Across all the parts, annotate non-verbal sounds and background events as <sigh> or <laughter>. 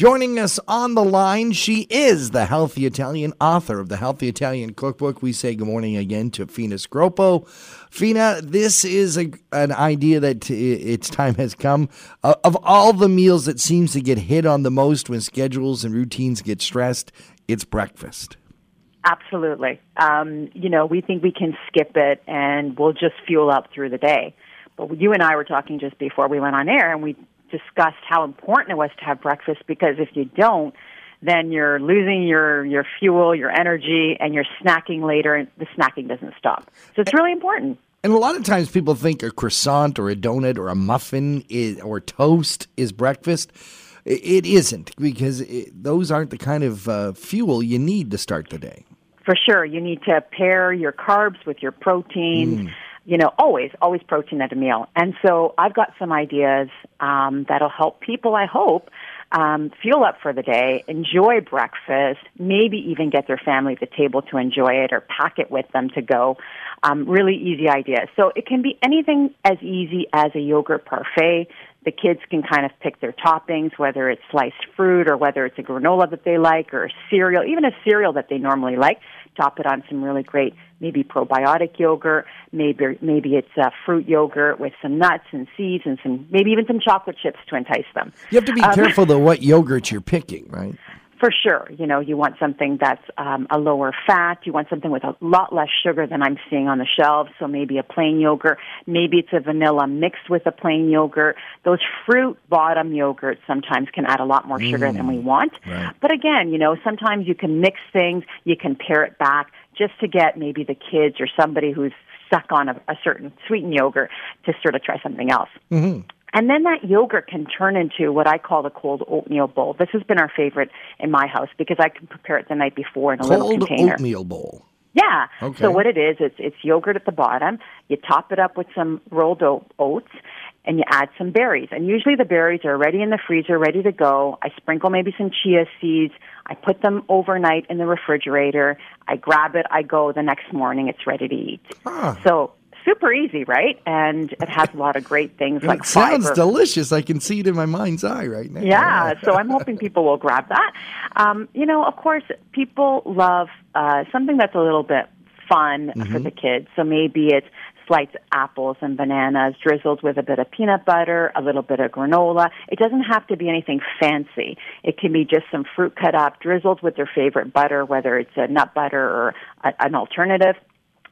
Joining us on the line, she is the Healthy Italian author of the Healthy Italian Cookbook. We say good morning again to Fina Scroppo. Fina, this is a, an idea that its time has come. Uh, of all the meals that seems to get hit on the most when schedules and routines get stressed, it's breakfast. Absolutely. Um, you know, we think we can skip it and we'll just fuel up through the day. But you and I were talking just before we went on air, and we discussed how important it was to have breakfast because if you don't, then you're losing your, your fuel, your energy, and you're snacking later, and the snacking doesn't stop. So it's really important. And a lot of times people think a croissant or a donut or a muffin is, or toast is breakfast. It isn't because it, those aren't the kind of uh, fuel you need to start the day. For sure. You need to pair your carbs with your protein. Mm you know, always, always protein at a meal. And so I've got some ideas um, that'll help people, I hope, um, fuel up for the day, enjoy breakfast, maybe even get their family at the table to enjoy it or pack it with them to go. Um, really easy ideas. So it can be anything as easy as a yogurt parfait. The kids can kind of pick their toppings, whether it's sliced fruit or whether it's a granola that they like or a cereal, even a cereal that they normally like top it on some really great maybe probiotic yogurt, maybe maybe it's a fruit yogurt with some nuts and seeds and some maybe even some chocolate chips to entice them. You have to be um, careful though what yogurt you're picking, right? For sure, you know, you want something that's um, a lower fat. You want something with a lot less sugar than I'm seeing on the shelves. So maybe a plain yogurt. Maybe it's a vanilla mixed with a plain yogurt. Those fruit bottom yogurts sometimes can add a lot more sugar mm, than we mm, want. Right. But again, you know, sometimes you can mix things. You can pare it back just to get maybe the kids or somebody who's stuck on a, a certain sweetened yogurt to sort of try something else. Mm-hmm. And then that yogurt can turn into what I call the cold oatmeal bowl. This has been our favorite in my house because I can prepare it the night before in a cold little container. oatmeal bowl. Yeah. Okay. So what it is, it's it's yogurt at the bottom. You top it up with some rolled oats, and you add some berries. And usually the berries are already in the freezer, ready to go. I sprinkle maybe some chia seeds. I put them overnight in the refrigerator. I grab it. I go the next morning. It's ready to eat. Huh. So super easy, right? And it has a lot of great things like it sounds fiber. delicious. I can see it in my mind's eye right now. Yeah, so I'm hoping people will grab that. Um, you know, of course, people love uh, something that's a little bit fun mm-hmm. for the kids. So maybe it's sliced apples and bananas drizzled with a bit of peanut butter, a little bit of granola. It doesn't have to be anything fancy. It can be just some fruit cut up, drizzled with their favorite butter, whether it's a nut butter or a, an alternative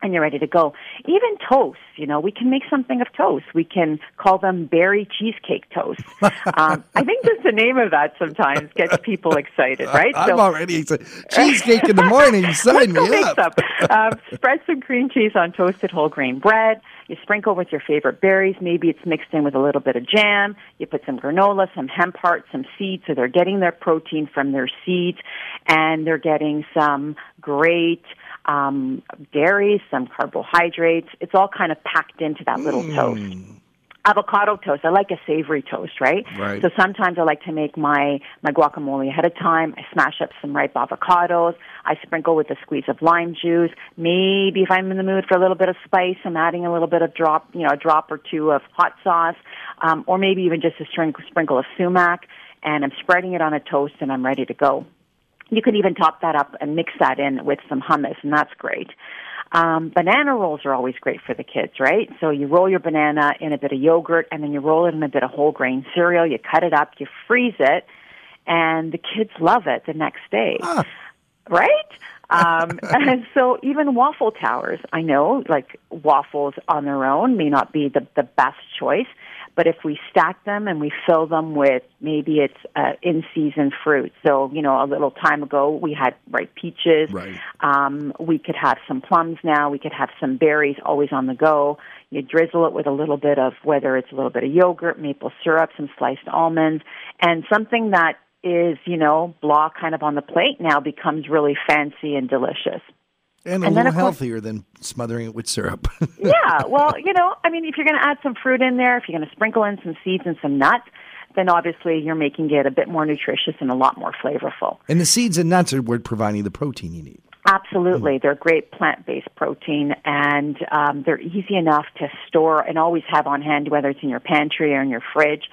and you're ready to go. Even toast, you know, we can make something of toast. We can call them berry cheesecake toast. <laughs> Um, I think just the name of that sometimes gets people excited, right? I'm so, already excited. Cheesecake in the morning, <laughs> sign me up. Some. Um, spread some cream cheese on toasted whole grain bread. You sprinkle with your favorite berries. Maybe it's mixed in with a little bit of jam. You put some granola, some hemp hearts, some seeds. So they're getting their protein from their seeds, and they're getting some great um, dairy, some carbohydrates. It's all kind of packed into that little mm. toast. Avocado toast. I like a savory toast, right? Right. So sometimes I like to make my my guacamole ahead of time. I smash up some ripe avocados. I sprinkle with a squeeze of lime juice. Maybe if I'm in the mood for a little bit of spice, I'm adding a little bit of drop, you know, a drop or two of hot sauce, um, or maybe even just a sprinkle of sumac. And I'm spreading it on a toast, and I'm ready to go. You can even top that up and mix that in with some hummus, and that's great. Um, banana rolls are always great for the kids, right? So you roll your banana in a bit of yogurt, and then you roll it in a bit of whole grain cereal. You cut it up, you freeze it, and the kids love it the next day, ah. right? <laughs> um, and so even waffle towers, I know, like waffles on their own may not be the the best choice, but if we stack them and we fill them with maybe it's uh, in season fruit. So, you know, a little time ago we had ripe peaches. Right. Um, we could have some plums now. We could have some berries always on the go. You drizzle it with a little bit of whether it's a little bit of yogurt, maple syrup, some sliced almonds, and something that is, you know, blah kind of on the plate now becomes really fancy and delicious. And a and little healthier than smothering it with syrup. <laughs> yeah, well, you know, I mean, if you're going to add some fruit in there, if you're going to sprinkle in some seeds and some nuts, then obviously you're making it a bit more nutritious and a lot more flavorful. And the seeds and nuts are what providing the protein you need. Absolutely. Mm-hmm. They're great plant based protein and um, they're easy enough to store and always have on hand, whether it's in your pantry or in your fridge.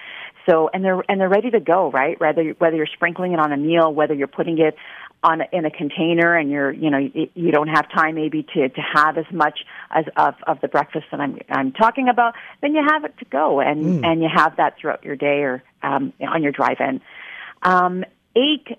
So and they're and they're ready to go, right? Whether whether you're sprinkling it on a meal, whether you're putting it on a, in a container and you're you know you, you don't have time maybe to to have as much as of of the breakfast that I'm I'm talking about, then you have it to go and mm. and you have that throughout your day or um, on your drive-in. Um, egg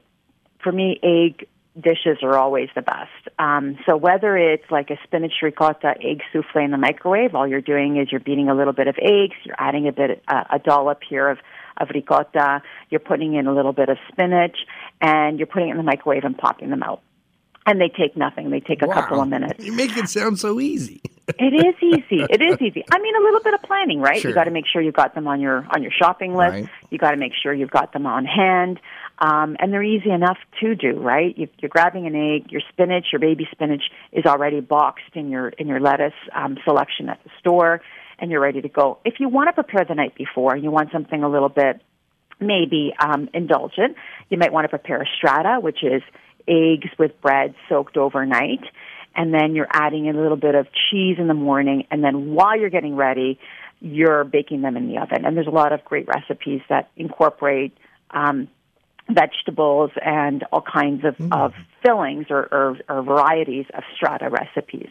for me, egg dishes are always the best. Um, so whether it's like a spinach ricotta egg souffle in the microwave, all you're doing is you're beating a little bit of eggs, you're adding a bit uh, a dollop here of of ricotta, you're putting in a little bit of spinach, and you're putting it in the microwave and popping them out. And they take nothing. They take a wow. couple of minutes. You make it sound so easy. it is easy. It is easy. I mean, a little bit of planning, right? Sure. You got to make sure you've got them on your on your shopping list. Right. You got to make sure you've got them on hand. Um, and they're easy enough to do, right? You, you're grabbing an egg, your spinach, your baby spinach is already boxed in your in your lettuce um, selection at the store, and you're ready to go. If you want to prepare the night before and you want something a little bit maybe um, indulgent, you might want to prepare a strata, which is eggs with bread soaked overnight. And then you're adding a little bit of cheese in the morning. And then while you're getting ready, you're baking them in the oven. And there's a lot of great recipes that incorporate um, vegetables and all kinds of, mm. of fillings or, or, or varieties of strata recipes.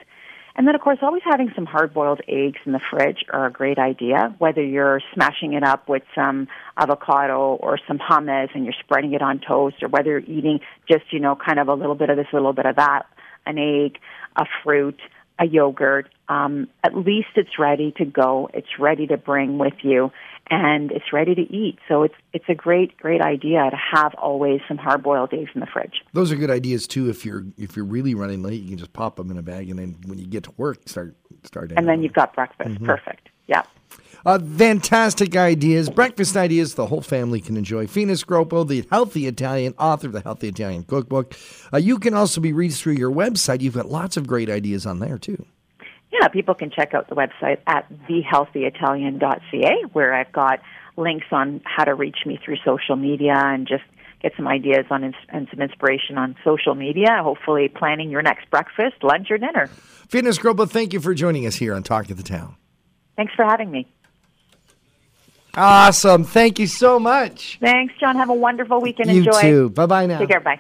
And then, of course, always having some hard boiled eggs in the fridge are a great idea, whether you're smashing it up with some avocado or some hummus and you're spreading it on toast, or whether you're eating just, you know, kind of a little bit of this, a little bit of that, an egg, a fruit, a yogurt. Um, at least it's ready to go. It's ready to bring with you and it's ready to eat. So it's it's a great great idea to have always some hard boiled eggs in the fridge. Those are good ideas too. If you're if you're really running late, you can just pop them in a bag, and then when you get to work, start start. And then you've got breakfast. Mm-hmm. Perfect. Yeah. Uh, fantastic ideas, breakfast ideas the whole family can enjoy. Fina Scroppo, the healthy Italian author of the Healthy Italian Cookbook. Uh, you can also be reached through your website. You've got lots of great ideas on there too yeah, people can check out the website at thehealthyitalian.ca, where I've got links on how to reach me through social media and just get some ideas on and some inspiration on social media. Hopefully, planning your next breakfast, lunch, or dinner. Fina Scroppo, thank you for joining us here on Talk of the Town. Thanks for having me. Awesome. Thank you so much. Thanks, John. Have a wonderful weekend. You Enjoy. too. Bye bye now. Take care. Bye.